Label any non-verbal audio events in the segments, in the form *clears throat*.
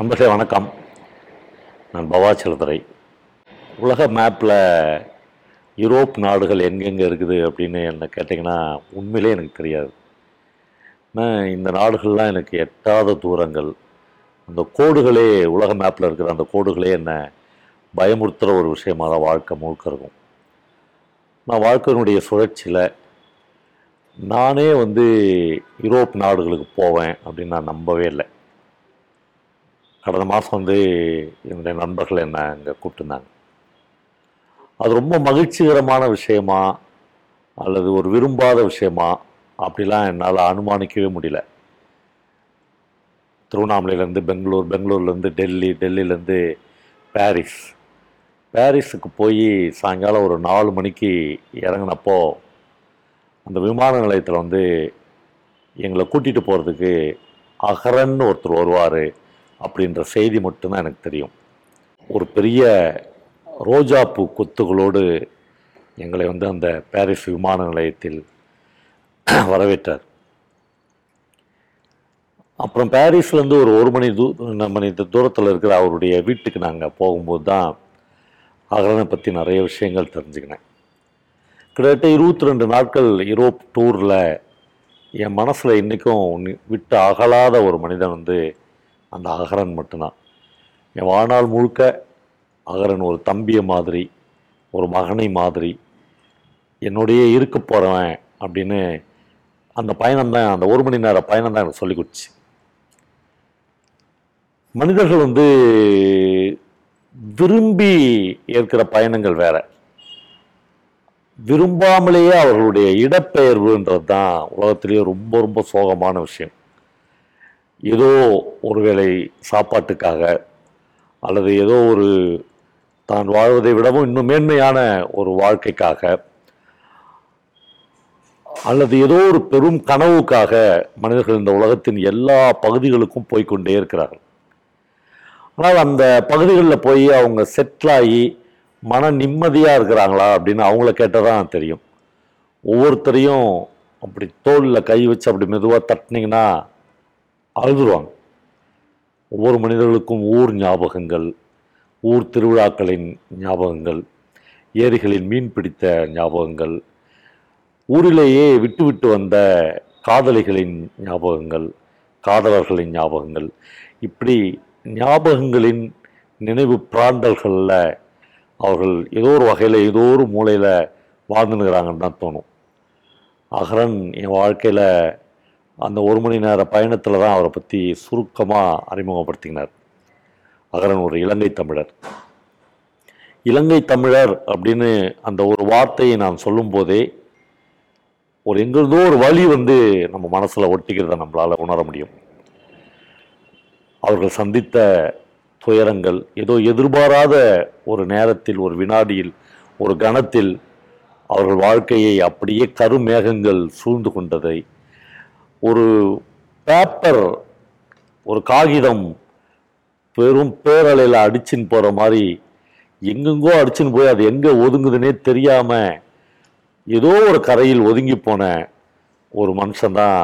நண்பர்களே வணக்கம். நான் பவாச்சலதுரை உலக மேப்பில் யூரோப் நாடுகள் எங்கெங்கே இருக்குது அப்படின்னு என்னை கேட்டிங்கன்னா உண்மையிலே எனக்கு தெரியாது. நான் இந்த நாடுகள்லாம் எனக்கு எட்டாத தூரங்கள். அந்த கோடுகளே உலக மேப்பில் இருக்கிற அந்த கோடுகளே என்னை பயமுறுத்துகிற ஒரு விஷயமாக தான் வாழ்க்கை முழுக்க இருக்கும் நான் வாழ்க்கையினுடைய சுழற்சியில் நானே வந்து யூரோப் நாடுகளுக்கு போவேன் அப்படின்னு நான் நம்பவே இல்லை. கடந்த மாதம் வந்து என்னுடைய நண்பர்கள் என்னை அங்கே கூப்பிட்டுருந்தாங்க. அது ரொம்ப மகிழ்ச்சிகரமான விஷயமா அல்லது ஒரு விரும்பாத விஷயமா? அப்படிலாம் என்னால் அனுமானிக்கவே முடியல. திருவண்ணாமலையிலேருந்து பெங்களூர் பெங்களூர்லேருந்து டெல்லி டெல்லியிலேருந்து பாரிஸ். பாரிஸுக்கு போய் சாயங்காலம் ஒரு நாலு மணிக்கு இறங்கினப்போ அந்த விமான நிலையத்தில் வந்து எங்களை கூட்டிகிட்டு போகிறதுக்கு அகரன்னு ஒருத்தர் வருவார். அப்படின்ற செய்தி மட்டும்தான் எனக்கு தெரியும். ஒரு பெரிய ரோஜாப்பூ கொத்துகளோடு எங்களை வந்து அந்த பாரிஸ் விமான நிலையத்தில் *clears throat* வரவேற்றார். அப்புறம் பாரிஸ்லேருந்து ஒரு ஒரு மணி தூ மணி தூரத்தில் இருக்கிற அவருடைய வீட்டுக்கு நாங்கள் போகும்போது தான் அகலனை பற்றி நிறைய விஷயங்கள் தெரிஞ்சுக்கினேன். கிட்டத்தட்ட இருபத்தி ரெண்டு நாட்கள் யூரோப் டூரில் என் மனசில் இன்றைக்கும் விட்டு அகலாத ஒரு மனிதன் வந்து அந்த அகரன் மட்டும்தான். என் வாழ்நாள் முழுக்க அகரன் ஒரு தம்பியை மாதிரி ஒரு மகனை மாதிரி என்னுடைய இருக்க போகிறவன் அப்படின்னு அந்த பயணம் தான் அந்த ஒரு மணி நேர பயணம் தான் எனக்கு சொல்லி கொடுச்சு மனிதர்கள் வந்து விரும்பி ஏற்கிற பயணங்கள் வேற. விரும்பாமலேயே அவர்களுடைய இடப்பெயர்வுன்றது தான் உலகத்திலேயே ரொம்ப ரொம்ப சோகமான விஷயம். ஏதோ ஒருவேளை சாப்பாட்டுக்காக அல்லது ஏதோ ஒரு தான் வாழ்வதை விடவும் இன்னும் மேன்மையான ஒரு வாழ்க்கைக்காக அல்லது ஏதோ ஒரு பெரும் கனவுக்காக மனிதர்கள் இந்த உலகத்தின் எல்லா பகுதிகளுக்கும் போய்க்கொண்டே இருக்கிறார்கள். ஆனால் அந்த பகுதிகளில் போய் அவங்க செட்டில் ஆகி மன நிம்மதியாக இருக்கிறாங்களா அப்படின்னு அவங்கள கேட்டால் தான் தெரியும். ஒவ்வொருத்தரையும் அப்படி தோளில் கை வச்சு அப்படி மெதுவாக தட்டினீங்கன்னா அழுதுருவாங்க. ஒவ்வொரு மனிதர்களுக்கும் ஊர் ஞாபகங்கள் ஊர் திருவிழாக்களின் ஞாபகங்கள் ஏரிகளில் மீன் பிடித்த ஞாபகங்கள் ஊரிலேயே விட்டுவிட்டு வந்த காதலிகளின் ஞாபகங்கள் காதலர்களின் ஞாபகங்கள். இப்படி ஞாபகங்களின் நினைவு பிராண்டல்களில் அவர்கள் ஏதோ ஒரு வகையில் ஏதோ ஒரு மூலையில் வாழ்ந்துனுக்கிறாங்கன்னு தான் தோணும். அகரன் என் வாழ்க்கையில் அந்த ஒரு மணி நேர பயணத்தில் தான் அவரை பற்றி சுருக்கமாக அறிமுகப்படுத்தினார். அகரன் ஒரு இலங்கை தமிழர். இலங்கை தமிழர் அப்படின்னு அந்த ஒரு வார்த்தையை நான் சொல்லும்போதே ஒரு எங்கிருந்தோ ஒரு வழி வந்து நம்ம மனசில் ஒட்டிக்கிறத நம்மளால் உணர முடியும். அவர்கள் சந்தித்த துயரங்கள் ஏதோ எதிர்பாராத ஒரு நேரத்தில் ஒரு வினாடியில் ஒரு கணத்தில் அவர்கள் வாழ்க்கையை அப்படியே கருமேகங்கள் சூழ்ந்து கொண்டதை ஒரு பேப்பர் ஒரு காகிதம் பெரும் பேரலையில் அடிச்சுன்னு போகிற மாதிரி எங்கெங்கோ அடிச்சுன்னு போய் அது எங்கே ஒதுங்குதுன்னே தெரியாமல் ஏதோ ஒரு கரையில் ஒதுங்கி போன ஒரு மனுஷன்தான்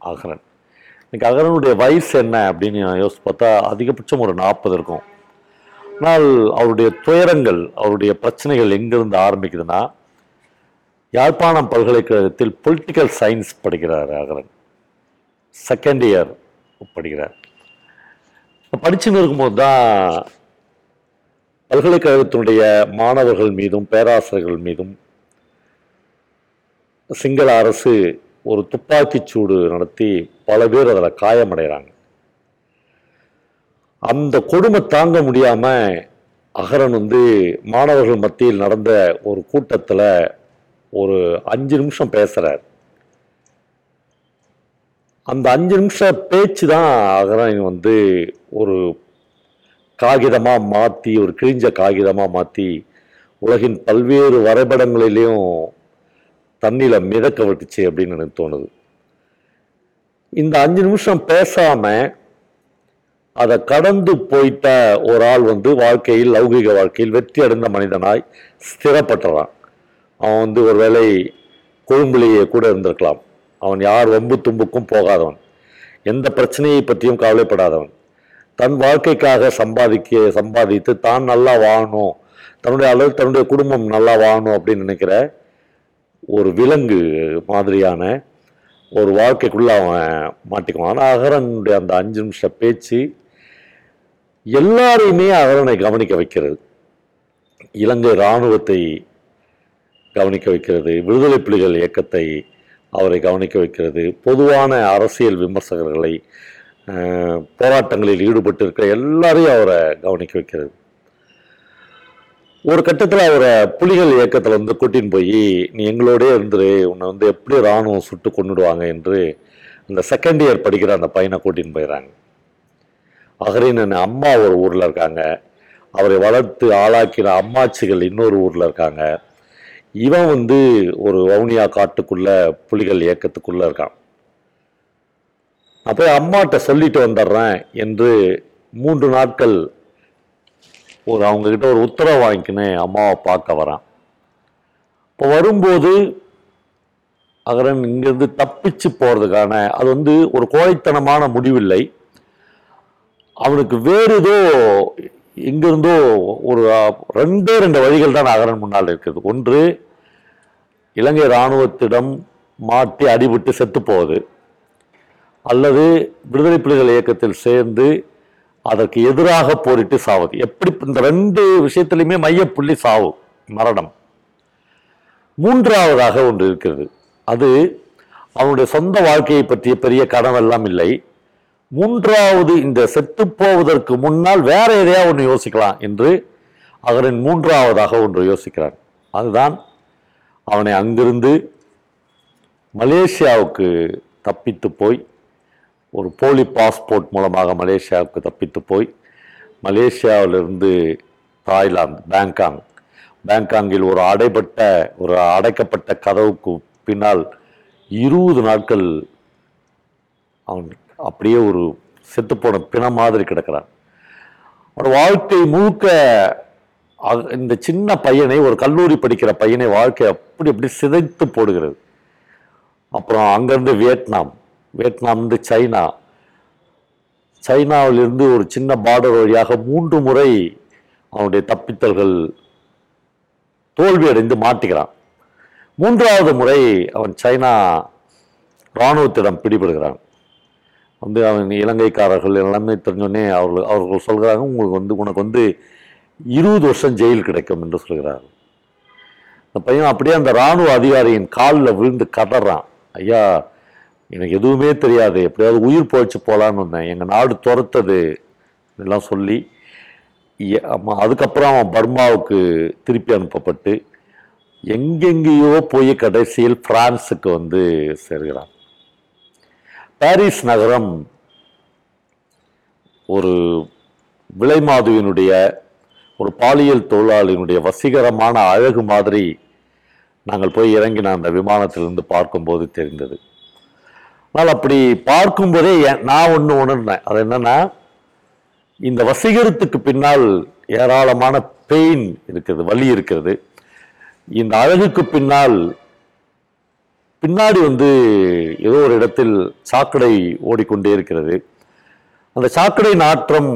அகரன். இன்னைக்கு அகரனுடைய வயசு என்ன அப்படின்னு நான் யோசிச்சு பார்த்தா அதிகபட்சம் ஒரு நாற்பது இருக்கும். ஆனால் அவருடைய துயரங்கள் அவருடைய பிரச்சனைகள் எங்கிருந்து ஆரம்பிக்குதுன்னா யாழ்ப்பாணம் பல்கலைக்கழகத்தில் பொலிட்டிக்கல் சயின்ஸ் படிக்கிறார் அகரன். செகண்ட் இயர் படிக்கிறார். படிச்சுன்னு இருக்கும்போது தான் பல்கலைக்கழகத்தினுடைய மாணவர்கள் மீதும் பேராசிரியர்கள் மீதும் சிங்கள அரசு ஒரு துப்பாக்கிச் சூடு நடத்தி பல பேர் அதில் காயமடைகிறாங்க. அந்த கொடுமை தாங்க முடியாமல் அகரன் வந்து மாணவர்கள் மத்தியில் நடந்த ஒரு கூட்டத்தில் ஒரு அஞ்சு நிமிஷம் பேசுகிறார் அந்த அஞ்சு நிமிஷம் பேச்சு தான் அதெல்லாம் வந்து ஒரு காகிதமாக மாற்றி ஒரு கிழிஞ்ச காகிதமாக மாற்றி உலகின் பல்வேறு வரைபடங்களிலையும் தண்ணியில் மிதக்க விட்டுச்சு அப்படின்னு எனக்கு தோணுது. இந்த அஞ்சு நிமிஷம் பேசாமல் அதை கடந்து போயிட்ட ஒரு ஆள் வந்து வாழ்க்கையில் லௌகிக வாழ்க்கையில் வெற்றி அடைந்த மனிதனாய் ஸ்திரப்பட்டுறான் அவன் வந்து ஒருவேளை கொழும்புலேயே கூட இருந்திருக்கலாம். அவன் யார் வம்பு தும்புக்கும் போகாதவன். எந்த பிரச்சனையை பற்றியும் கவலைப்படாதவன். தன் வாழ்க்கைக்காக சம்பாதிக்க சம்பாதித்து தான் நல்லா வாழணும். தன்னுடைய அளவு தன்னுடைய குடும்பம் நல்லா வாழணும் அப்படின்னு நினைக்கிற ஒரு விலங்கு மாதிரியான ஒரு வாழ்க்கைக்குள்ளே அவன் மாட்டிக்குவான். ஆனால் அகரனுடைய அந்த அஞ்சு நிமிஷ பேச்சு எல்லாரையுமே அகரனை கவனிக்க வைக்கிறது. இலங்கை இராணுவத்தை கவனிக்க வைக்கிறது. விடுதலை புலிகள் இயக்கத்தை அவரை கவனிக்க வைக்கிறது. பொதுவான அரசியல் விமர்சகர்களை போராட்டங்களில் ஈடுபட்டு இருக்கிற எல்லாரையும் அவரை கவனிக்க வைக்கிறது. ஒரு கட்டத்தில் அவரை புலிகள் இயக்கத்தில் வந்து கூட்டின்னு போய் நீ எங்களோடயே இருந்துரு உன்னை வந்து எப்படி இராணுவம் சுட்டு கொண்டுடுவாங்க என்று அந்த செகண்ட் இயர் படிக்கிற அந்த பையனை கூட்டின்னு போயிடுறாங்க அகரின் அம்மா ஒரு ஊரில் இருக்காங்க. அவரை வளர்த்து ஆளாக்கின அம்மாச்சிகள் இன்னொரு ஊரில் இருக்காங்க. இவன் வந்து ஒரு வவுனியா காட்டுக்குள்ள புலிகள் இயக்கத்துக்குள்ளே இருக்கான். அப்போ அம்மாட்ட சொல்லிட்டு வந்துடுறேன் என்று மூன்று நாட்கள் ஒரு அவங்கக்கிட்ட ஒரு உத்தரவு வாங்கிக்கினேன் அம்மாவை பார்க்க வரான். இப்போ வரும்போது அகரன் இங்கேருந்து தப்பிச்சு போகிறதுக்கான அது வந்து ஒரு கோழைத்தனமான முடிவில்லை. அவனுக்கு வேறு ஏதோ எங்கிருந்தோ ஒரு ரெண்டே ரெண்டு வழிகள் தான் அகரன் முன்னால் இருக்குது. ஒன்று இலங்கை இராணுவத்திடம் மாட்டி அடிபட்டு செத்து போகுது அல்லது விடுதலை புலிகள் இயக்கத்தில் சேர்ந்து அதற்கு எதிராக போரிட்டு சாவது. எப்படி இந்த ரெண்டு விஷயத்திலையுமே மையப்புள்ளி சாவு மரணம். மூன்றாவதாக ஒன்று இருக்கிறது. அது அவனுடைய சொந்த வாழ்க்கையை பற்றிய பெரிய கனவெல்லாம் இல்லை. மூன்றாவது இந்த செத்து போவதற்கு முன்னால் வேற எதையா ஒன்று யோசிக்கலாம் என்று அவரின் மூன்றாவதாக ஒன்று யோசிக்கிறான். அதுதான் அவனை அங்கிருந்து மலேசியாவுக்கு தப்பித்து போய் ஒரு போலி பாஸ்போர்ட் மூலமாக மலேசியாவுக்கு தப்பித்து போய் மலேசியாவிலிருந்து தாய்லாந்து பேங்காங். பேங்காங்கில் ஒரு அடைபட்ட ஒரு அடைக்கப்பட்ட கதவுக்கு பின்னால் இருபது நாட்கள் அவன் அப்படியே ஒரு செத்துப்போன பிணம் மாதிரி கிடக்கிறான். அவனோட வாழ்க்கை முழுக்க இந்த சின்ன பையனை ஒரு கல்லூரி படிக்கிற பையனை வாழ்க்கை அப்படி அப்படி சிதைத்து போடுகிறது. அப்புறம் அங்கேருந்து வியட்நாம். வியட்நாம்ந்து சைனா. சைனாவிலிருந்து ஒரு சின்ன பார்டர் வழியாக மூன்று முறை அவனுடைய தப்பித்தல்கள் தோல்வியடைந்து மாட்டிக்கிறான் மூன்றாவது முறை அவன் சைனா இராணுவத்திடம் பிடிபடுகிறான். வந்து அவன் இலங்கைக்காரர்கள் எல்லாமே தெரிஞ்சோடனே அவர்கள் அவர்கள் சொல்கிறாங்க உங்களுக்கு வந்து உனக்கு வந்து இருபது வருஷம் ஜெயில் கிடைக்கும் என்று சொல்கிறார் அந்த பையன் அப்படியே அந்த இராணுவ அதிகாரியின் காலில் விழுந்து கதறான். ஐயா எனக்கு எதுவுமே தெரியாது. எப்படியாவது உயிர் போயிடுச்சு போகலான்னு வந்தேன். எங்கள் நாடு துரத்தது இதெல்லாம் சொல்லி அதுக்கப்புறம் அவன் பர்மாவுக்கு திருப்பி அனுப்பப்பட்டு எங்கெங்கேயோ போய் கடைசியில் பிரான்ஸுக்கு வந்து சேர்கிறான். பாரிஸ் நகரம் ஒரு விலைமாதுவினுடைய ஒரு பாலியல் தொழிலாளியினுடைய வசீகரமான அழகு மாதிரி நாங்கள் போய் இறங்கின அந்த விமானத்திலிருந்து பார்க்கும்போது தெரிந்தது. ஆனால் அப்படி பார்க்கும்போதே நான் ஒன்று உணர்ந்தேன். அது என்னென்னா இந்த வசீகரத்துக்கு பின்னால் ஏராளமான பெயின் இருக்கிறது வலி இருக்கிறது இந்த அழகுக்கு பின்னால் பின்னாடி வந்து ஏதோ ஒரு இடத்தில் சாக்கடை ஓடிக்கொண்டே இருக்கிறது. அந்த சாக்கடை நாற்றம்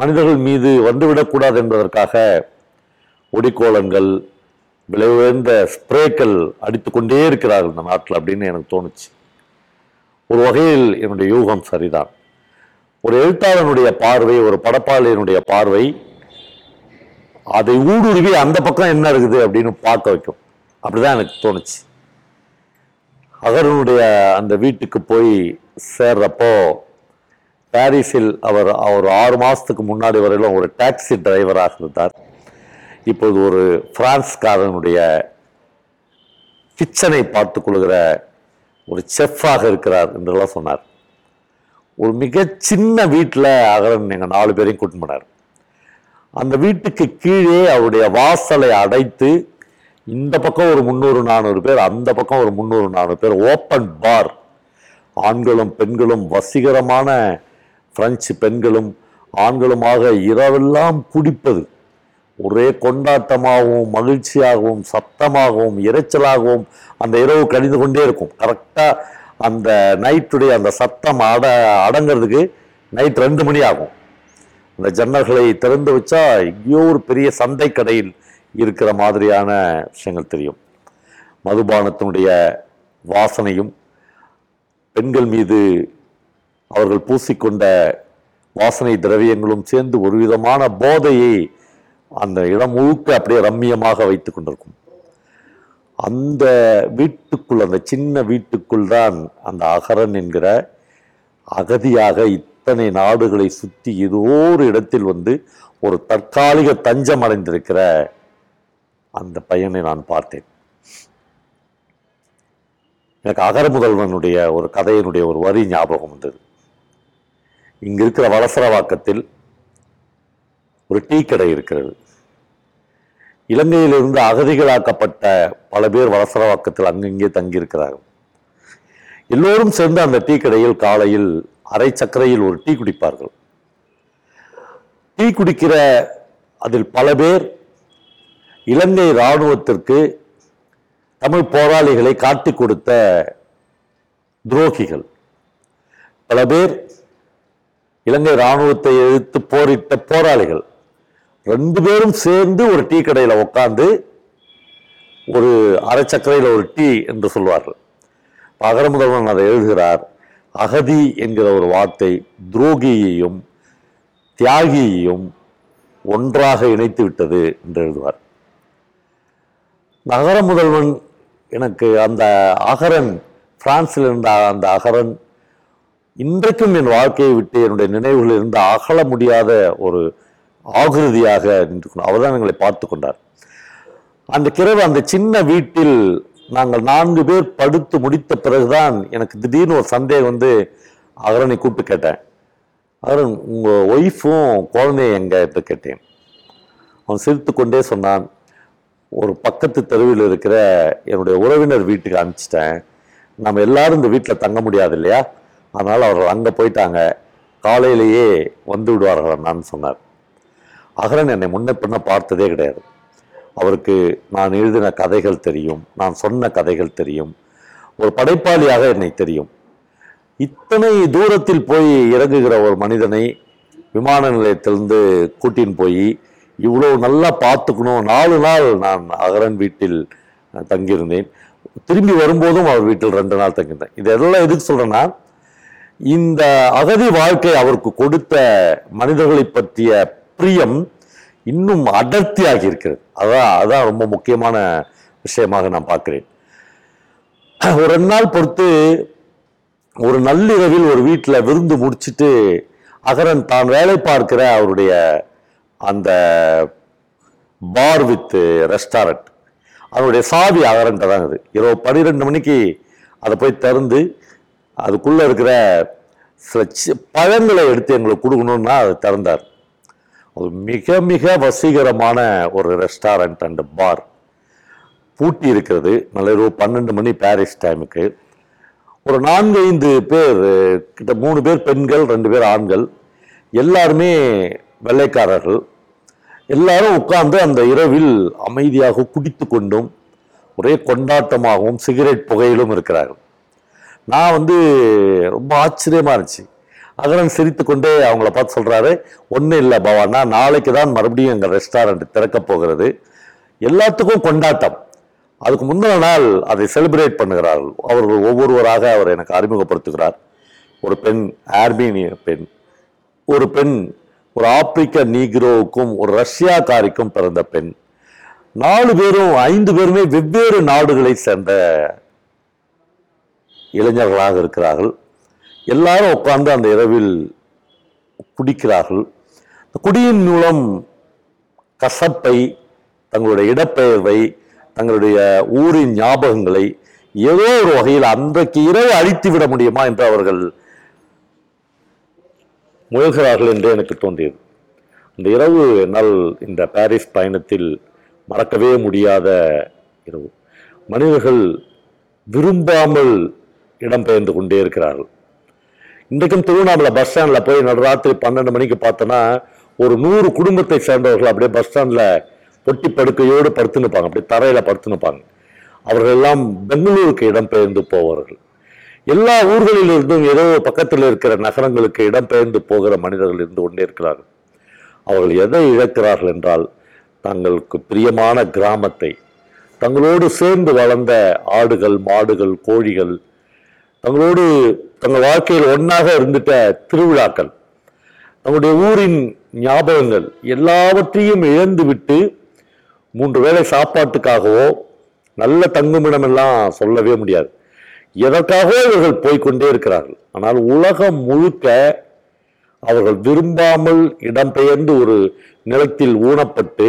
மனிதர்கள் மீது வந்துவிடக்கூடாது என்பதற்காக ஒடிக்கோளங்கள் விலை உயர்ந்த ஸ்ப்ரேக்கள் அடித்துக்கொண்டே இருக்கிறார்கள் இந்த நாட்டில் அப்படின்னு எனக்கு தோணுச்சு. ஒரு வகையில் என்னுடைய யூகம் சரிதான். ஒரு எழுத்தாளனுடைய பார்வை ஒரு படப்பாளியனுடைய பார்வை அதை ஊடுருவி அந்த பக்கம் என்ன இருக்குது அப்படின்னு பார்க்க வைக்கும். அப்படிதான் எனக்கு தோணுச்சு. அகரனுடைய அந்த வீட்டுக்கு போய் சேர்றப்போ பாரிஸில் அவர் அவர் ஆறு மாதத்துக்கு முன்னாடி வரையிலும் ஒரு டாக்ஸி டிரைவராக இருந்தார். இப்போது ஒரு பிரான்ஸ்காரனுடைய கிச்சனை பார்த்து கொள்கிற ஒரு செஃப்பாக இருக்கிறார் என்றெல்லாம் சொன்னார். ஒரு மிக சின்ன வீட்டில் அகரன் எங்கள் நாலு பேரையும் கூட்டிட்டு போனார். அந்த வீட்டுக்கு கீழே அவருடைய வாசலை அடைத்து இந்த பக்கம் ஒரு முந்நூறு நானூறு பேர் அந்த பக்கம் ஒரு முந்நூறு நானூறு பேர் ஓப்பன் பார் ஆண்களும் பெண்களும் வசீகரமான பிரெஞ்சு பெண்களும் ஆண்களுமாக இரவெல்லாம் குடிப்பது ஒரே கொண்டாட்டமாகவும் மகிழ்ச்சியாகவும் சத்தமாகவும் இரைச்சலாகவும் அந்த இரவு கழிந்து கொண்டே இருக்கும். கரெக்டாக அந்த நைட்டுடைய அந்த சத்தம் அட அடங்கிறதுக்கு நைட் ரெண்டு மணி ஆகும். அந்த ஜன்னல்களை திறந்து வச்சா எங்கேயோ ஒரு பெரிய சந்தை கடையில் இருக்கிற மாதிரியான விஷயங்கள் தெரியும். மதுபானத்தினுடைய வாசனையும் பெண்கள் மீது அவர்கள் பூசிக்கொண்ட வாசனை திரவியங்களும் சேர்ந்து ஒரு விதமான போதையை அந்த இடம் முழுக்க அப்படியே ரம்மியமாக வைத்து கொண்டிருக்கும். அந்த வீட்டுக்குள் அந்த சின்ன வீட்டுக்குள் தான் அந்த அகரன் என்கிற அகதியாக இத்தனை நாடுகளை சுற்றி ஏதோ ஒரு இடத்தில் வந்து ஒரு தற்காலிக தஞ்சம் அடைந்திருக்கிற அந்த பையனை நான் பார்த்தேன். எனக்கு அகர முதல்வனுடைய ஒரு கதையினுடைய ஒரு வரி ஞாபகம் வந்தது. இங்க இருக்கிற வலசரவாக்கத்தில் ஒரு டீ கடை இருக்கிறது. இலங்கையிலிருந்து அகதிகளாக்கப்பட்ட பல பேர் வலசரவாக்கத்தில் அங்கங்கே தங்கியிருக்கிறார்கள். எல்லோரும் சேர்ந்து அந்த டீ கடையில் காலையில் அரை சக்கரையில் ஒரு டீ குடிப்பார்கள். டீ குடிக்கிற அதில் பல பேர் இலங்கை இராணுவத்திற்கு தமிழ் போராளிகளை காட்டி கொடுத்த துரோகிகள். பல பேர் இலங்கை இராணுவத்தை எதிர்த்து போரிட்ட போராளிகள் ரெண்டு பேரும் சேர்ந்து ஒரு டீ கடையில் உட்காந்து ஒரு அரை சக்கரையில் ஒரு டீ என்று சொல்வார்கள். அகர முதல்வன் அதை எழுதுகிறார் அகதி என்கிற ஒரு வார்த்தை துரோகியையும் தியாகியையும் ஒன்றாக இணைத்து விட்டது என்று எழுதுவார். நகர முதல்வன் எனக்கு அந்த அகரன் பிரான்சில் இருந்த அந்த அகரன் இன்றைக்கும் என் வாழ்க்கையை விட்டு என்னுடைய நினைவுகளில் இருந்து அகல முடியாத ஒரு ஆகிருதியாக நின்று கொண்டு அவர்தான் எங்களை பார்த்து கொண்டார். அந்த கிரவு அந்த சின்ன வீட்டில் நாங்கள் நான்கு பேர் படுத்து முடித்த பிறகுதான் எனக்கு திடீர்னு ஒரு சந்தேகம் வந்து அகரனை கூப்பிட்டு கேட்டேன். அகரன் உங்கள் ஒய்ஃபும் குழந்தைய எங்கே என்று கேட்டேன். அவன் சிரித்து கொண்டே சொன்னான் ஒரு பக்கத்து தெருவில் இருக்கிற என்னுடைய உறவினர் வீட்டுக்கு அனுப்பிச்சிட்டேன். நம்ம எல்லாரும் இந்த வீட்டில் தங்க முடியாது இல்லையா? அதனால் அவர்கள் அங்கே போயிட்டாங்க. காலையிலேயே வந்து விடுவார்கள் அண்ணான்னு சொன்னார். அகரன் என்னை முன்ன பின்ன பார்த்ததே கிடையாது. அவருக்கு நான் எழுதின கதைகள் தெரியும் நான் சொன்ன கதைகள் தெரியும் ஒரு படைப்பாளியாக என்னை தெரியும். இத்தனை தூரத்தில் போய் இறங்குகிற ஒரு மனிதனை விமான நிலையத்திலிருந்து கூட்டின்னு போய் இவ்வளோ நல்லா பார்த்துக்கணும். நாலு நாள் நான் அகரன் வீட்டில் தங்கியிருந்தேன். திரும்பி வரும்போதும் அவர் வீட்டில் ரெண்டு நாள் தங்கியிருந்தேன். இதெல்லாம் எதுக்கு சொல்கிறேன்னா இந்த அகதி வாழ்க்கை அவருக்கு கொடுத்த மனிதர்களை பற்றிய பிரியம் இன்னும் அடர்த்தியாகி இருக்கிறது. அதான் அதான் ரொம்ப முக்கியமான விஷயமாக நான் பார்க்கிறேன். ஒரு ரெண்டு நாள் பொறுத்து ஒரு நள்ளிரவில் ஒரு வீட்டில் விருந்து முடிச்சிட்டு அகரன் தான் வேலை பார்க்கிற அவருடைய அந்த பார் வித் ரெஸ்டாரண்ட் அதனுடைய சாவி அகரன்ட்ட தான் இது இரவு பன்னிரெண்டு மணிக்கு அதை போய் திறந்து அதுக்குள்ளே இருக்கிற சில பழங்களை எடுத்து எங்களுக்கு கொடுக்கணுன்னா அதை திறந்தார். ஒரு மிக மிக வசீகரமான ஒரு ரெஸ்டாரண்ட் அண்ட் பார் பூட்டி இருக்கிறது. நள்ளிரவு பன்னெண்டு மணி பாரிஸ் டைமுக்கு ஒரு நான்கு ஐந்து பேர் கிட்ட மூணு பேர் பெண்கள் ரெண்டு பேர் ஆண்கள். எல்லாருமே வெள்ளைக்காரர்கள். எல்லாரும் உட்கார்ந்து அந்த இரவில் அமைதியாக குடித்து கொண்டும் ஒரே கொண்டாட்டமாகவும் சிகரெட் புகையிலும் இருக்கிறார்கள். நான் வந்து ரொம்ப ஆச்சரியமா இருந்துச்சு. அகரன் சிரித்து கொண்டே அவங்கள பார்த்து சொல்கிறாரு ஒன்றும் இல்லை பவானா நாளைக்கு தான் மறுபடியும் எங்கள் ரெஸ்டாரண்ட் திறக்க போகிறது. எல்லாத்துக்கும் கொண்டாட்டம். அதுக்கு முந்தின நாள் அதை செலிப்ரேட் பண்ணுகிறார்கள் அவர்கள் ஒவ்வொருவராக அவர் எனக்கு அறிமுகப்படுத்துகிறார். ஒரு பெண் ஆர்மீனிய பெண். ஒரு பெண் ஒரு ஆப்பிரிக்க நீக்ரோவுக்கும் ஒரு ரஷ்யாக்காரிக்கும் பிறந்த பெண். நாலு பேரும் ஐந்து பேருமே வெவ்வேறு நாடுகளை சேர்ந்த இளைஞர்களாக இருக்கிறார்கள். எல்லாரும் உட்கார்ந்து அந்த இரவில் குடிக்கிறார்கள். இந்த குடியின் மூலம் கசப்பை தங்களுடைய இடப்பெயர்வை தங்களுடைய ஊரின் ஞாபகங்களை ஏதோ ஒரு வகையில் அன்றைக்கு இரவு அழித்து விட முடியுமா என்று அவர்கள் முயல்கிறார்கள் என்று எனக்கு தோன்றியது. அந்த இரவு என்னால் இந்த பாரிஸ் பயணத்தில் மறக்கவே முடியாத இரவு. மனிதர்கள் விரும்பாமல் இடம்பெயர்ந்து கொண்டே இருக்கிறார்கள். இன்றைக்கும் திருவண்ணாமலை பஸ் ஸ்டாண்டில் போய் நடுராத்திரி பன்னெண்டு மணிக்கு பார்த்தோன்னா ஒரு நூறு குடும்பத்தை சேர்ந்தவர்கள் அப்படியே பஸ் ஸ்டாண்டில் பொட்டி படுக்கையோடு படுத்துன்னுப்பாங்க அப்படியே தரையில் படுத்து அவர்கள் எல்லாம் பெங்களூருக்கு இடம்பெயர்ந்து போவார்கள். எல்லா ஊர்களிலிருந்தும் ஏதோ பக்கத்தில் இருக்கிற நகரங்களுக்கு இடம்பெயர்ந்து போகிற மனிதர்கள் இருந்து கொண்டே இருக்கிறார்கள். அவர்கள் எதை இழக்கிறார்கள் என்றால் தங்களுக்கு பிரியமான கிராமத்தை தங்களோடு சேர்ந்து வளர்ந்த ஆடுகள் மாடுகள் கோழிகள் தங்களோடு தங்கள் வாழ்க்கையில் ஒன்றாக இருந்துட்ட திருவிழாக்கள் தங்களுடைய ஊரின் ஞாபகங்கள் எல்லாவற்றையும் இழந்துவிட்டு மூன்று வேளை சாப்பாட்டுக்காகவோ நல்ல தங்குமிடமெல்லாம் சொல்லவே முடியாது. எதற்காகவோ இவர்கள் போய்க்கொண்டே இருக்கிறார்கள். ஆனால் உலகம் முழுக்க அவர்கள் விரும்பாமல் இடம்பெயர்ந்து ஒரு நிலத்தில் ஊனப்பட்டு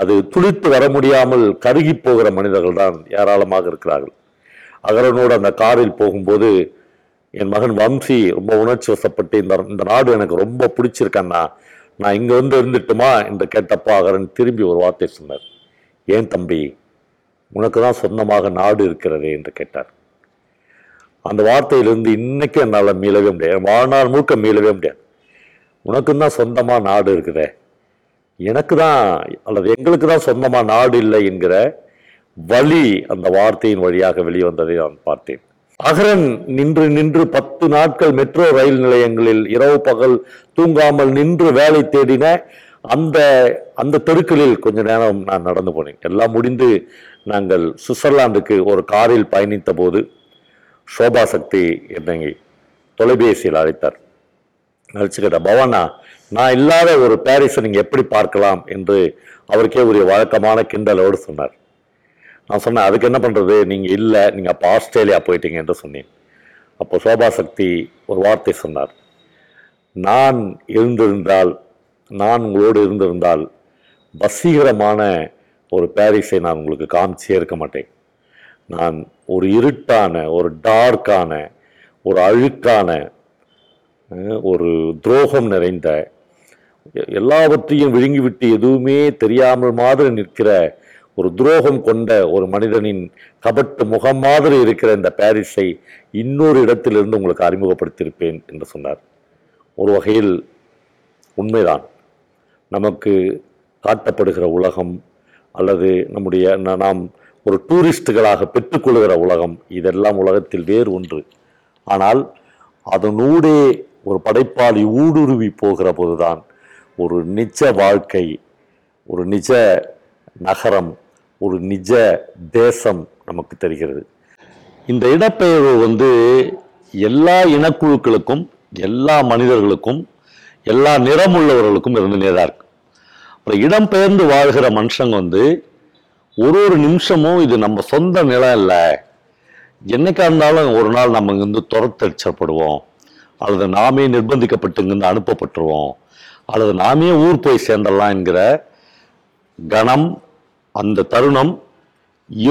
அது துளித்து வர முடியாமல் கருகி போகிற மனிதர்கள் தான் ஏராளமாக இருக்கிறார்கள். அகரனோடு அந்த காரில் போகும்போது என் மகன் வம்சி ரொம்ப உணர்ச்சி வசப்பட்டு இந்த இந்த நாடு எனக்கு ரொம்ப பிடிச்சிருக்கண்ணா நான் இங்கே வந்து இருந்துட்டுமா என்று கேட்டப்பா அகரன் திரும்பி ஒரு வார்த்தை சொன்னார். ஏன் தம்பி உனக்கு தான் சொந்தமாக நாடு இருக்கிறதே என்று கேட்டார். அந்த வார்த்தையிலிருந்து இன்னைக்கு என்னால் மீளவே முடியாது. வாழ்நாள் முழுக்க மீளவே முடியாது. உனக்கும் தான் சொந்தமாக நாடு இருக்குதே. எனக்கு தான் அல்லது எங்களுக்கு தான் சொந்தமாக நாடு இல்லை என்கிற வழி அந்த வார்த்தையின் வழியாக வெளிவந்ததை நான் பார்த்தேன். அகரன் நின்று நின்று பத்து நாட்கள் மெட்ரோ ரயில் நிலையங்களில் இரவு பகல் தூங்காமல் நின்று வேலை தேடின அந்த அந்த தெருக்களில் கொஞ்ச நேரம் நான் நடந்து போனேன். எல்லாம் முடிந்து நாங்கள் சுவிட்சர்லாந்துக்கு ஒரு காரில் பயணித்த போது சோபா சக்தி என்னை தொலைபேசியில் அழைத்தார். அழைச்சு கேட்டார் பவானா நான் இல்லாத ஒரு பாரிஸை நீங்கள் எப்படி பார்க்கலாம்? என்று அவருக்கே ஒரு வழக்கமான கிண்டலோடு சொன்னார். நான் சொன்னேன் அதுக்கு என்ன பண்ணுறது நீங்கள் இல்லை நீங்கள் அப்போ ஆஸ்திரேலியா போயிட்டீங்க என்று சொன்னேன். அப்போ சோபா சக்தி ஒரு வார்த்தை சொன்னார். நான் இருந்திருந்தால் நான் உங்களோடு இருந்திருந்தால் வசீகரமான ஒரு பாரிஸை நான் உங்களுக்கு காமிச்சே இருக்க மாட்டேன். நான் ஒரு இருட்டான ஒரு டார்க்கான ஒரு அழுக்கான ஒரு துரோகம் நிறைந்த எல்லாவற்றையும் விழுங்கிவிட்டு எதுவுமே தெரியாமல் மாதிரி நிற்கிற ஒரு துரோகம் கொண்ட ஒரு மனிதனின் கபட்டு முகம் மாதிரி இருக்கிற இந்த பாரிஸை இன்னொரு இடத்திலிருந்து உங்களுக்கு அறிமுகப்படுத்தியிருப்பேன் என்று சொன்னார். ஒரு வகையில் உண்மைதான். நமக்கு காட்டப்படுகிற உலகம் அல்லது நம்முடைய நாம் ஒரு டூரிஸ்டுகளாக பெற்றுக்கொள்கிற உலகம் இதெல்லாம் உலகத்தில் வேறு ஒன்று. ஆனால் அதனூடே ஒரு படைப்பாளி ஊடுருவி போகிற போதுதான் ஒரு நிஜ வாழ்க்கை ஒரு நிஜ நகரம் ஒரு நிஜ தேசம் நமக்கு தெரிகிறது. இந்த இடப்பெயர்வு வந்து எல்லா இனக்குழுக்களுக்கும் எல்லா மனிதர்களுக்கும் எல்லா நிறமுள்ளவர்களுக்கும் இருந்துனே தான் இருக்கு அப்புறம் இடம்பெயர்ந்து வாழ்கிற மனுஷங்க வந்து ஒரு ஒரு நிமிஷமும் இது நம்ம சொந்த நிலம் இல்லை. என்னைக்கா இருந்தாலும் ஒரு நாள் நம்ம இங்கிருந்து துரத்தடிச்சப்படுவோம் அல்லது நாமே நிர்பந்திக்கப்பட்டு இங்கிருந்து அனுப்பப்பட்டுருவோம். அல்லது நாமே ஊர் போய் சேர்ந்துடலாம் என்கிற கணம் அந்த தருணம்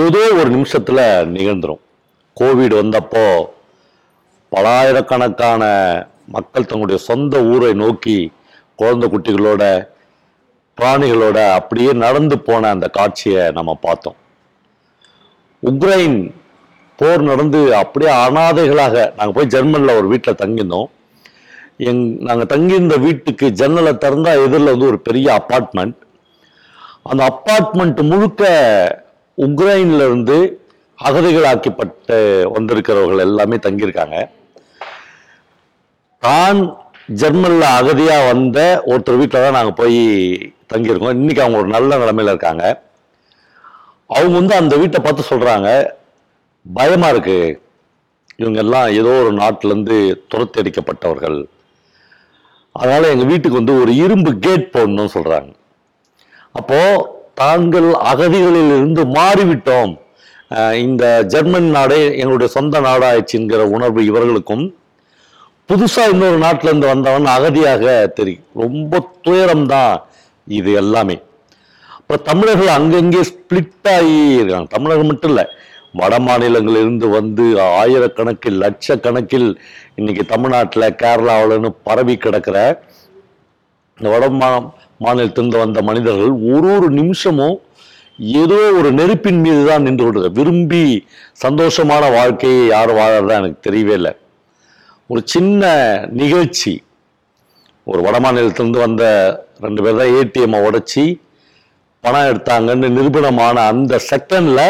ஏதோ ஒரு நிமிஷத்தில் நிகழ்ந்துடும் கோவிட் வந்தப்போ பலாயிரக்கணக்கான மக்கள் தங்களுடைய சொந்த ஊரை நோக்கி குழந்தை குட்டிகளோட பிராணிகளோட அப்படியே நடந்து போன அந்த காட்சியை நம்ம பார்த்தோம். உக்ரைன் போர் நடந்து அப்படியே அனாதைகளாக நாங்கள் போய் ஜெர்மனில் ஒரு வீட்டில் தங்கியிருந்தோம். எங் நாங்கள் தங்கியிருந்த வீட்டுக்கு ஜன்னலை திறந்தால் எதிரில் வந்து ஒரு பெரிய அப்பார்ட்மெண்ட் அந்த அப்பார்ட்மெண்ட் முழுக்க உக்ரைன்ல இருந்து அகதிகளாக்கப்பட்டு வந்திருக்கிறவர்கள் எல்லாமே தங்கியிருக்காங்க. தான் ஜெர்மனில் அகதியாக வந்த ஒருத்தர் வீட்டில் தான் நாங்கள் போய் தங்கியிருக்கோம். இன்றைக்கி அவங்க ஒரு நல்ல நிலமையில் இருக்காங்க. அவங்க வந்து அந்த வீட்டை பார்த்து சொல்கிறாங்க பயமாக இருக்குது இவங்கெல்லாம் ஏதோ ஒரு நாட்டிலேருந்து துரத்தடிக்கப்பட்டவர்கள் அதனால் எங்கள் வீட்டுக்கு வந்து ஒரு இரும்பு கேட் போடணும்னு சொல்கிறாங்க அப்போ தாங்கள் அகதிகளில் இருந்து மாறிவிட்டோம் இந்த ஜெர்மன் நாடே எங்களுடைய சொந்த நாடாயிடுச்சுங்கிற உணர்வு இவர்களுக்கும். புதுசாக இன்னொரு நாட்டிலேருந்து வந்தவன் அகதியாக தெரியும் ரொம்ப துயரம் தான் இது எல்லாமே. அப்புறம் தமிழர்கள் அங்கங்கே ஸ்பிளிட் ஆகி இருக்காங்க. தமிழர்கள் மட்டும் இல்லை வட மாநிலங்களிலிருந்து வந்து ஆயிரக்கணக்கில் லட்சக்கணக்கில் இன்னைக்கு தமிழ்நாட்டில் கேரளாவில்னு பரவி கிடக்கிற இந்த வட மா மாநிலத்திலிருந்து வந்த மனிதர்கள் ஒரு ஒரு நிமிஷமும் ஏதோ ஒரு நெருப்பின் மீது தான் நின்று கொண்டது விரும்பி சந்தோஷமான வாழ்க்கையை யார் வாழறதா எனக்கு தெரியவே இல்லை. ஒரு சின்ன நிகழ்ச்சி. ஒரு வட மாநிலத்திலிருந்து வந்த ரெண்டு பேர் தான் ஏடிஎம்மை உடச்சி பணம் எடுத்தாங்கன்னு நிரூபணமான அந்த செகண்டில்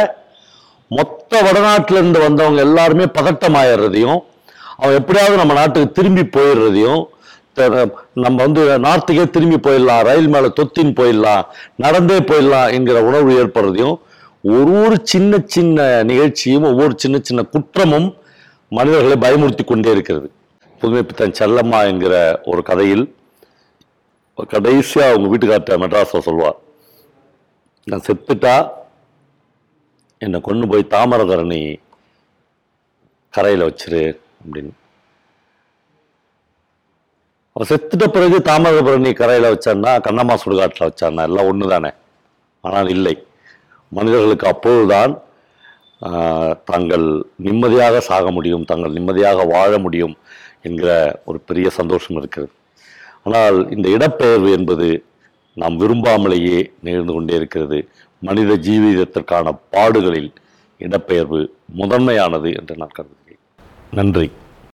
மொத்த வடநாட்டிலேருந்து வந்தவங்க எல்லாருமே பதட்டமாயிடுறதையும் அவன் எப்படியாவது நம்ம நாட்டுக்கு திரும்பி போயிடுறதையும் நம்ம வந்து நார்த்துக்கே திரும்பி போயிடலாம் ரயில் மேலே தொத்தின்னு போயிடலாம் நடந்தே போயிடலாம் என்கிற உணர்வு ஏற்படுறதையும் ஒரு ஒரு சின்ன சின்ன நிகழ்ச்சியும் ஒவ்வொரு சின்ன சின்ன குற்றமும் மனிதர்களை பயமுறுத்தி கொண்டே இருக்கிறது. புதுமை பித்தன் செல்லம்மா என்கிற ஒரு கதையில் கடைசியாக அவங்க வீட்டுக்கார்ட்ட மெட்ராஸில் சொல்வார் நான் செத்துட்டா என்னை கொண்டு போய் தாமரதரணி கரையில் வச்சிரு அப்படின்னு. அவன் செத்துட்ட பிறகு தாமிரபரணி கரையில் வச்சான்னா கண்ணம்மா சுடுகாட்டில் வச்சான்னா எல்லாம் ஒன்று தானே ஆனால் இல்லை. மனிதர்களுக்கு அப்பொழுதுதான் தங்கள் தாங்கள் நிம்மதியாக சாக முடியும் தாங்கள் நிம்மதியாக வாழ முடியும் என்கிற ஒரு பெரிய சந்தோஷம் இருக்கிறது. ஆனால் இந்த இடப்பெயர்வு என்பது நாம் விரும்பாமலேயே நிகழ்ந்து கொண்டே இருக்கிறது. மனித ஜீவிதத்திற்கான பாடுகளில் இடப்பெயர்வு முதன்மையானது என்று நான் கருதுகிறேன். நன்றி.